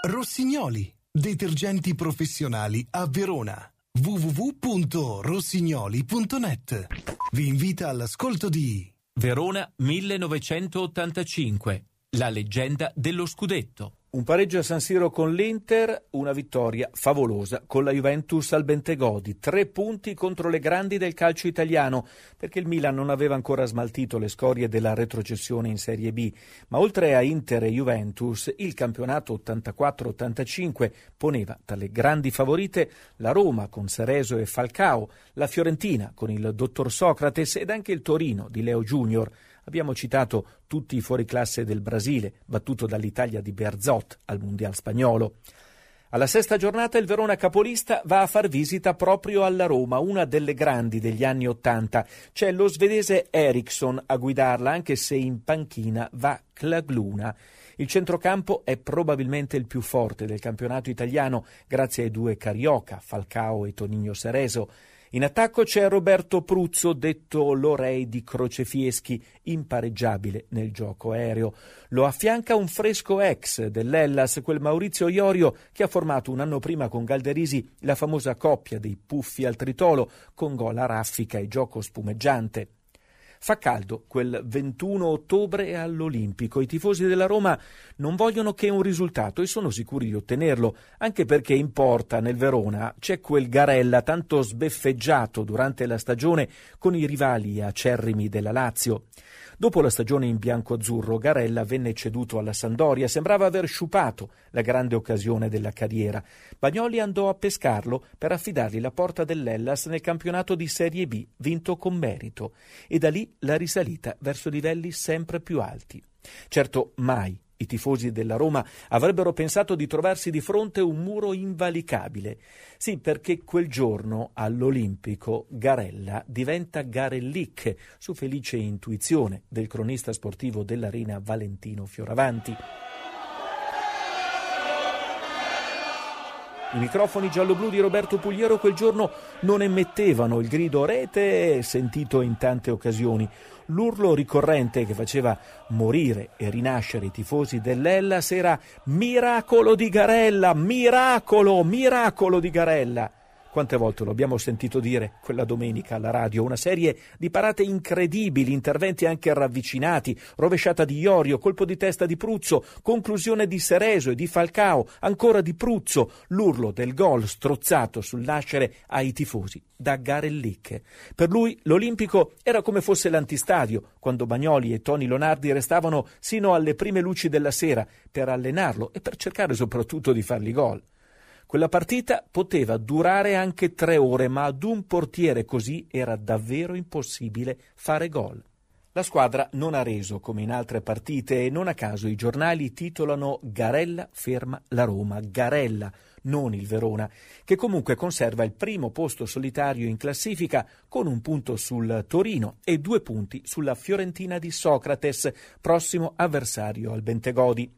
Rossignoli, detergenti professionali a Verona. www.rossignoli.net Vi invita all'ascolto di Verona 1985, la leggenda dello scudetto. Un pareggio a San Siro con l'Inter, una vittoria favolosa con la Juventus al Bentegodi. Tre punti contro le grandi del calcio italiano, perché il Milan non aveva ancora smaltito le scorie della retrocessione in Serie B. Ma oltre a Inter e Juventus, il campionato 84-85 poneva tra le grandi favorite la Roma con Sereso e Falcao, la Fiorentina con il dottor Socrates ed anche il Torino di Leo Junior. Abbiamo citato tutti i fuoriclasse del Brasile, battuto dall'Italia di Berzot al Mondial spagnolo. Alla sesta giornata il Verona capolista va a far visita proprio alla Roma, una delle grandi degli anni Ottanta. C'è lo svedese Eriksson a guidarla, anche se in panchina va Clagluna. Il centrocampo è probabilmente il più forte del campionato italiano, grazie ai due Carioca, Falcao e Tonino Cereso. In attacco c'è Roberto Pruzzo, detto Lorei di Crocefieschi, impareggiabile nel gioco aereo. Lo affianca un fresco ex dell'Ellas, quel Maurizio Iorio che ha formato un anno prima con Galderisi la famosa coppia dei puffi al tritolo con gol a raffica e gioco spumeggiante. Fa caldo quel 21 ottobre all'Olimpico. I tifosi della Roma non vogliono che un risultato e sono sicuri di ottenerlo, anche perché in porta nel Verona c'è quel Garella tanto sbeffeggiato durante la stagione con i rivali acerrimi della Lazio. Dopo la stagione in bianco-azzurro, Garella venne ceduto alla Sandoria, sembrava aver sciupato la grande occasione della carriera. Bagnoli andò a pescarlo per affidargli la porta dell'Ellas nel campionato di Serie B, vinto con merito, e da lì la risalita verso livelli sempre più alti. Certo, mai i tifosi della Roma avrebbero pensato di trovarsi di fronte un muro invalicabile. Sì, perché quel giorno all'Olimpico Garella diventa Garellic, su felice intuizione del cronista sportivo dell'Arena Valentino Fioravanti. I microfoni giallo-blu di Roberto Pugliero quel giorno non emettevano il grido rete sentito in tante occasioni, l'urlo ricorrente che faceva morire e rinascere i tifosi dell'Ellas era miracolo di Garella, miracolo, miracolo di Garella. Quante volte lo abbiamo sentito dire quella domenica alla radio, una serie di parate incredibili, interventi anche ravvicinati, rovesciata di Iorio, colpo di testa di Pruzzo, conclusione di Sereso e di Falcao, ancora di Pruzzo, l'urlo del gol strozzato sul nascere ai tifosi da Garellicche. Per lui l'Olimpico era come fosse l'antistadio, quando Bagnoli e Toni Lonardi restavano sino alle prime luci della sera per allenarlo e per cercare soprattutto di fargli gol. Quella partita poteva durare anche tre ore, ma ad un portiere così era davvero impossibile fare gol. La squadra non ha reso come in altre partite e non a caso i giornali titolano Garella ferma la Roma, Garella, non il Verona, che comunque conserva il primo posto solitario in classifica con un punto sul Torino e due punti sulla Fiorentina di Socrates, prossimo avversario al Bentegodi.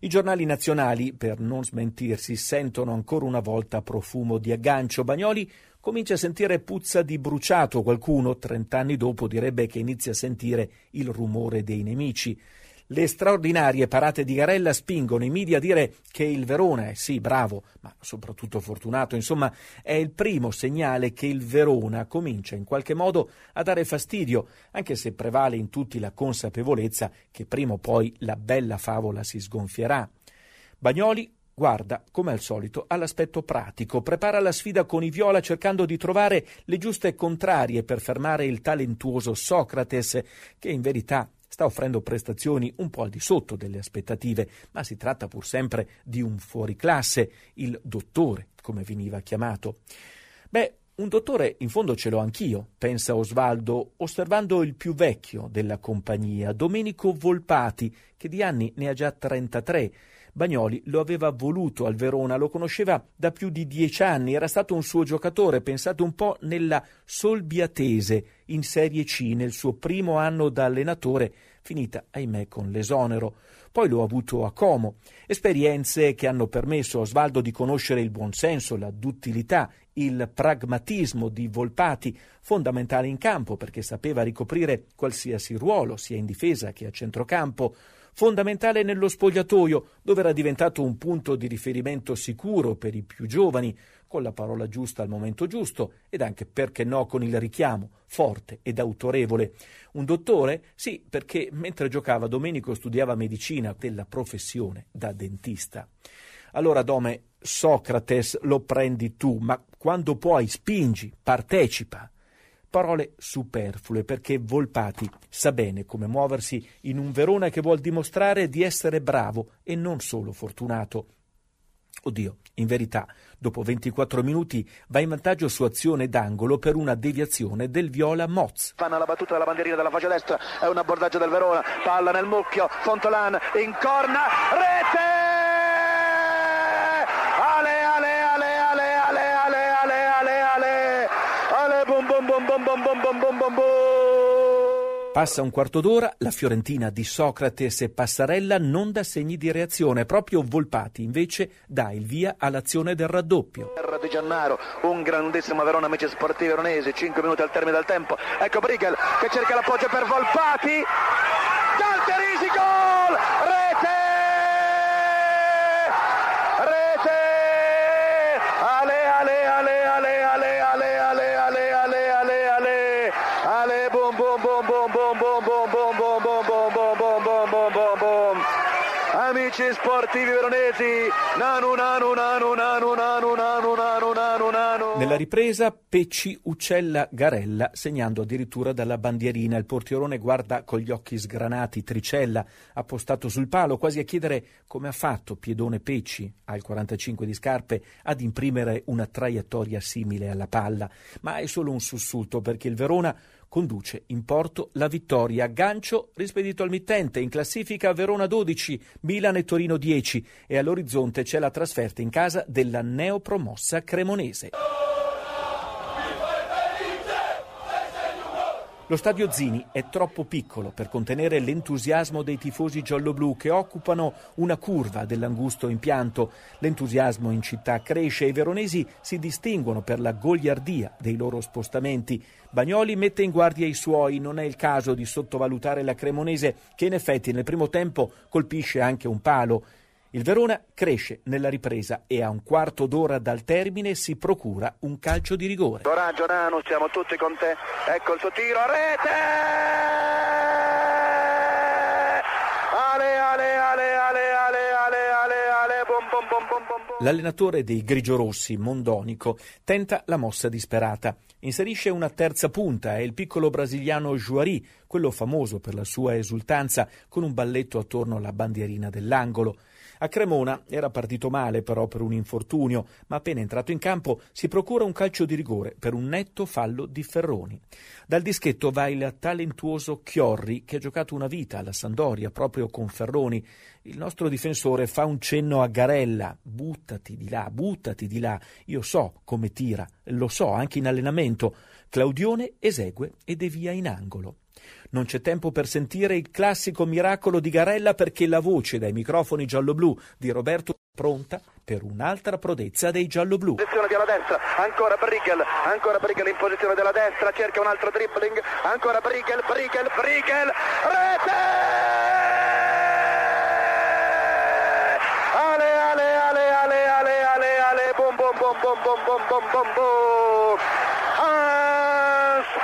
I giornali nazionali, per non smentirsi, sentono ancora una volta profumo di aggancio. Bagnoli comincia a sentire puzza di bruciato. Qualcuno, trent'anni dopo, direbbe che inizia a sentire il rumore dei nemici. Le straordinarie parate di Garella spingono i media a dire che il Verona è sì bravo, ma soprattutto fortunato, insomma, è il primo segnale che il Verona comincia in qualche modo a dare fastidio, anche se prevale in tutti la consapevolezza che prima o poi la bella favola si sgonfierà. Bagnoli guarda, come al solito, all'aspetto pratico, prepara la sfida con i viola cercando di trovare le giuste contrarie per fermare il talentuoso Socrates, che in verità sta offrendo prestazioni un po' al di sotto delle aspettative, ma si tratta pur sempre di un fuoriclasse, il dottore, come veniva chiamato. Beh, un dottore in fondo ce l'ho anch'io, pensa Osvaldo, osservando il più vecchio della compagnia, Domenico Volpati, che di anni ne ha già 33 Bagnoli lo aveva voluto al Verona, lo conosceva da più di dieci anni, era stato un suo giocatore, pensate un po' nella Solbiatese in Serie C nel suo primo anno da allenatore, finita ahimè con l'esonero. Poi lo ha avuto a Como, esperienze che hanno permesso a Osvaldo di conoscere il buonsenso, la duttilità, il pragmatismo di Volpati, fondamentale in campo perché sapeva ricoprire qualsiasi ruolo, sia in difesa che a centrocampo, fondamentale nello spogliatoio, dove era diventato un punto di riferimento sicuro per i più giovani, con la parola giusta al momento giusto ed anche, perché no, con il richiamo forte ed autorevole. Un dottore? Sì, perché mentre giocava Domenico studiava medicina della professione da dentista. Allora, Dome, Socrates lo prendi tu, ma quando puoi spingi, partecipa. Parole superflue perché Volpati sa bene come muoversi in un Verona che vuol dimostrare di essere bravo e non solo fortunato. Oddio, in verità, dopo 24 minuti va in vantaggio su azione d'angolo per una deviazione del Viola Moz. Fanno la battuta della bandierina della faccia destra, è un abbordaggio del Verona, palla nel mucchio, Fontolan in corna, rete! Passa un quarto d'ora, la Fiorentina di Socrates e Passarella non dà segni di reazione, proprio Volpati invece dà il via all'azione del raddoppio. Terra di Giannaro, un grandissimo Verona amici sportivi veronesi, 5 minuti al termine del tempo. Ecco Brigel che cerca l'appoggio per Volpati. Galterisi gol! Rete! Sportivi veronesi, nanu nanu nanu nanu nanu nanu nanu nanu nanu Nella ripresa Pecci uccella Garella segnando addirittura dalla bandierina. Il portierone guarda con gli occhi sgranati Tricella appostato sul palo quasi a chiedere come ha fatto Piedone Pecci al 45 di scarpe ad imprimere una traiettoria simile alla palla. Ma è solo un sussulto perché il Verona conduce in porto la vittoria. Gancio rispedito al mittente, in classifica Verona 12, Milan e Torino 10 e all'orizzonte c'è la trasferta in casa della neopromossa Cremonese. Lo stadio Zini è troppo piccolo per contenere l'entusiasmo dei tifosi gialloblu che occupano una curva dell'angusto impianto. L'entusiasmo in città cresce e i veronesi si distinguono per la goliardia dei loro spostamenti. Bagnoli mette in guardia i suoi, non è il caso di sottovalutare la Cremonese che in effetti nel primo tempo colpisce anche un palo. Il Verona cresce nella ripresa e a un quarto d'ora dal termine si procura un calcio di rigore. Coraggio Nanu, siamo tutti con te. Ecco il suo tiro, rete! Ale, ale, ale, ale, ale, ale, ale, ale, bom, bom, bom, bom, bom. L'allenatore dei grigiorossi, Mondonico, tenta la mossa disperata. Inserisce una terza punta e il piccolo brasiliano Juari, quello famoso per la sua esultanza, con un balletto attorno alla bandierina dell'angolo. A Cremona era partito male però per un infortunio, ma appena entrato in campo si procura un calcio di rigore per un netto fallo di Ferroni. Dal dischetto va il talentuoso Chiorri che ha giocato una vita alla Sandoria proprio con Ferroni. Il nostro difensore fa un cenno a Garella, buttati di là, buttati di là. Io so come tira, lo so anche in allenamento. Claudione esegue e devia in angolo. Non c'è tempo per sentire il classico miracolo di Garella perché la voce dai microfoni giallo-blu di Roberto è pronta per un'altra prodezza dei giallo-blu. Posizione di alla destra, ancora Brigel, ancora Brigel in posizione della destra, cerca un altro dribbling, ancora Brigel, Brigel, Brigel, rete! Ale, ale, ale, ale, ale, ale, ale, bom, bom, bom, bom, bom, bom, bom, bom, bom.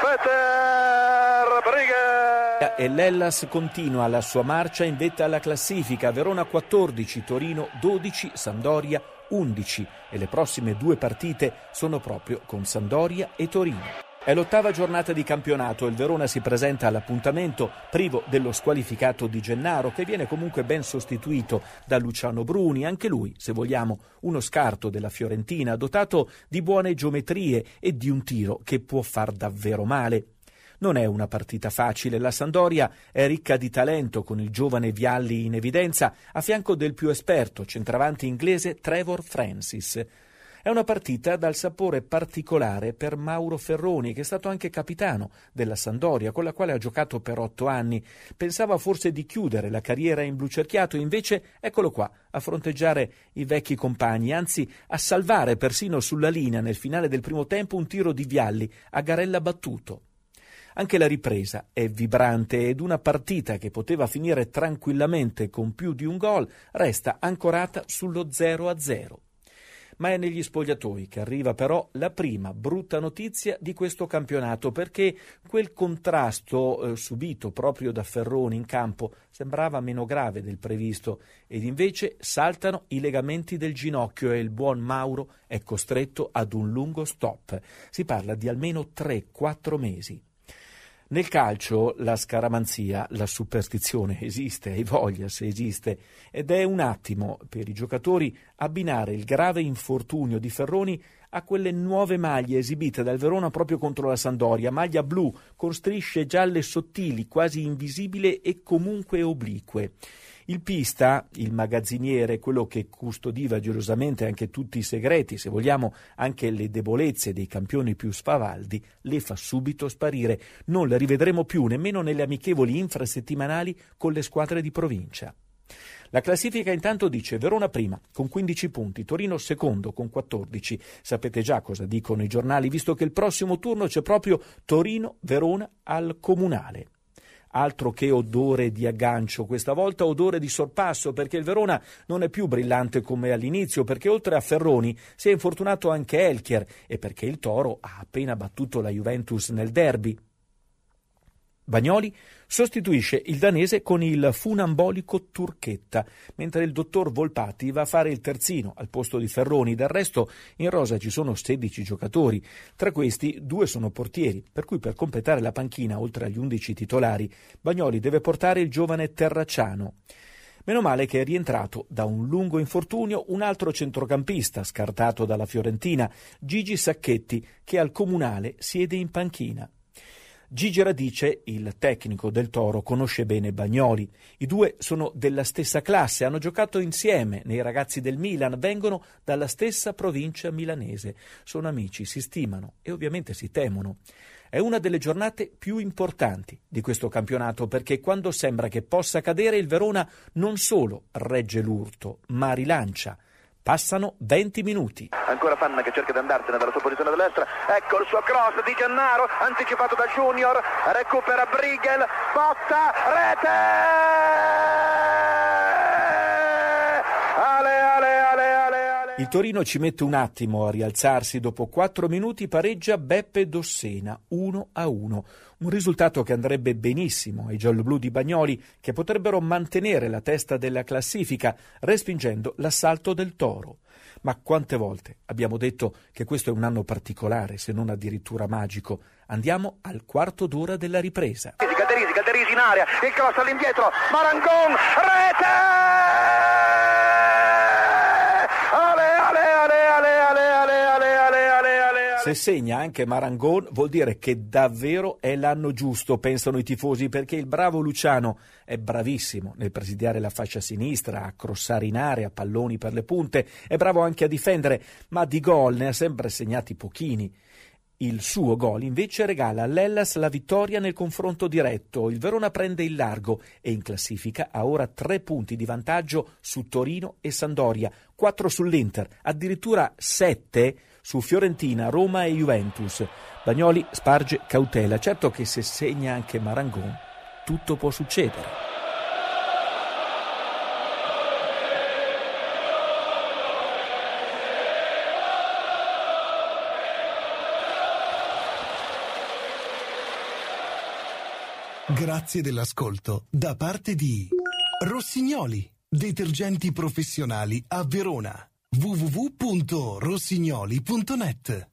Peter Brigel. E l'Ellas continua la sua marcia in vetta alla classifica. Verona 14, Torino 12, Sampdoria 11 e le prossime due partite sono proprio con Sampdoria e Torino. È l'ottava giornata di campionato, il Verona si presenta all'appuntamento privo dello squalificato di Gennaro che viene comunque ben sostituito da Luciano Bruni, anche lui, se vogliamo, uno scarto della Fiorentina, dotato di buone geometrie e di un tiro che può far davvero male. Non è una partita facile, la Sandoria è ricca di talento con il giovane Vialli in evidenza a fianco del più esperto centravanti inglese Trevor Francis. È una partita dal sapore particolare per Mauro Ferroni, che è stato anche capitano della Sandoria, con la quale ha giocato per otto anni. Pensava forse di chiudere la carriera in blu cerchiato, invece eccolo qua, a fronteggiare i vecchi compagni, anzi a salvare persino sulla linea nel finale del primo tempo un tiro di Vialli a Garella battuto. Anche la ripresa è vibrante ed una partita che poteva finire tranquillamente con più di un gol resta ancorata sullo 0-0 ma è negli spogliatoi che arriva però la prima brutta notizia di questo campionato perché quel contrasto eh, subito proprio da Ferroni in campo sembrava meno grave del previsto ed invece saltano i legamenti del ginocchio e il buon Mauro è costretto ad un lungo stop. Si parla di almeno 3-4 mesi. Nel calcio la scaramanzia, la superstizione esiste, hai voglia se esiste, ed è un attimo per i giocatori abbinare il grave infortunio di Ferroni a quelle nuove maglie esibite dal Verona proprio contro la Sandoria, maglia blu con strisce gialle sottili, quasi invisibili e comunque oblique. Il pista, il magazziniere, quello che custodiva gelosamente anche tutti i segreti, se vogliamo anche le debolezze dei campioni più spavaldi, le fa subito sparire. Non le rivedremo più nemmeno nelle amichevoli infrasettimanali con le squadre di provincia. La classifica intanto dice Verona prima con 15 punti, Torino secondo con 14. Sapete già cosa dicono i giornali, visto che il prossimo turno c'è proprio Torino-Verona al comunale altro che odore di aggancio, questa volta odore di sorpasso, perché il Verona non è più brillante come all'inizio, perché oltre a Ferroni si è infortunato anche Elchier e perché il Toro ha appena battuto la Juventus nel derby. Bagnoli sostituisce il danese con il funambolico Turchetta, mentre il dottor Volpati va a fare il terzino al posto di Ferroni. Del resto in rosa ci sono 16 giocatori, tra questi due sono portieri, per cui per completare la panchina, oltre agli 11 titolari, Bagnoli deve portare il giovane Terracciano. Meno male che è rientrato da un lungo infortunio un altro centrocampista scartato dalla Fiorentina, Gigi Sacchetti, che al comunale siede in panchina. Gigi Radice, il tecnico del Toro, conosce bene Bagnoli. I due sono della stessa classe, hanno giocato insieme nei ragazzi del Milan, vengono dalla stessa provincia milanese. Sono amici, si stimano e ovviamente si temono. È una delle giornate più importanti di questo campionato perché quando sembra che possa cadere il Verona non solo regge l'urto, ma rilancia. Passano 20 minuti. Ancora Fanna che cerca di andarsene dalla sua posizione destra. Ecco il suo cross di Gennaro, anticipato da Junior. Recupera Brigel, botta, rete! Ale, ale, ale, ale, ale. Il Torino ci mette un attimo a rialzarsi. Dopo 4 minuti pareggia Beppe Dossena 1 a 1. Un risultato che andrebbe benissimo ai gialloblu di Bagnoli, che potrebbero mantenere la testa della classifica, respingendo l'assalto del Toro. Ma quante volte abbiamo detto che questo è un anno particolare, se non addirittura magico? Andiamo al quarto d'ora della ripresa. Calderisi, Calderisi in aria, il cross all'indietro, Marangon, rete! Se segna anche Marangon vuol dire che davvero è l'anno giusto, pensano i tifosi, perché il bravo Luciano è bravissimo nel presidiare la fascia sinistra, a crossare in area, palloni per le punte, è bravo anche a difendere, ma di gol ne ha sempre segnati pochini. Il suo gol invece regala all'Ellas la vittoria nel confronto diretto. Il Verona prende il largo e in classifica ha ora tre punti di vantaggio su Torino e Sandoria, quattro sull'Inter, addirittura sette su Fiorentina, Roma e Juventus. Bagnoli sparge cautela, certo che se segna anche Marangon tutto può succedere. Grazie dell'ascolto da parte di Rossignoli, detergenti professionali a Verona www.rossignoli.net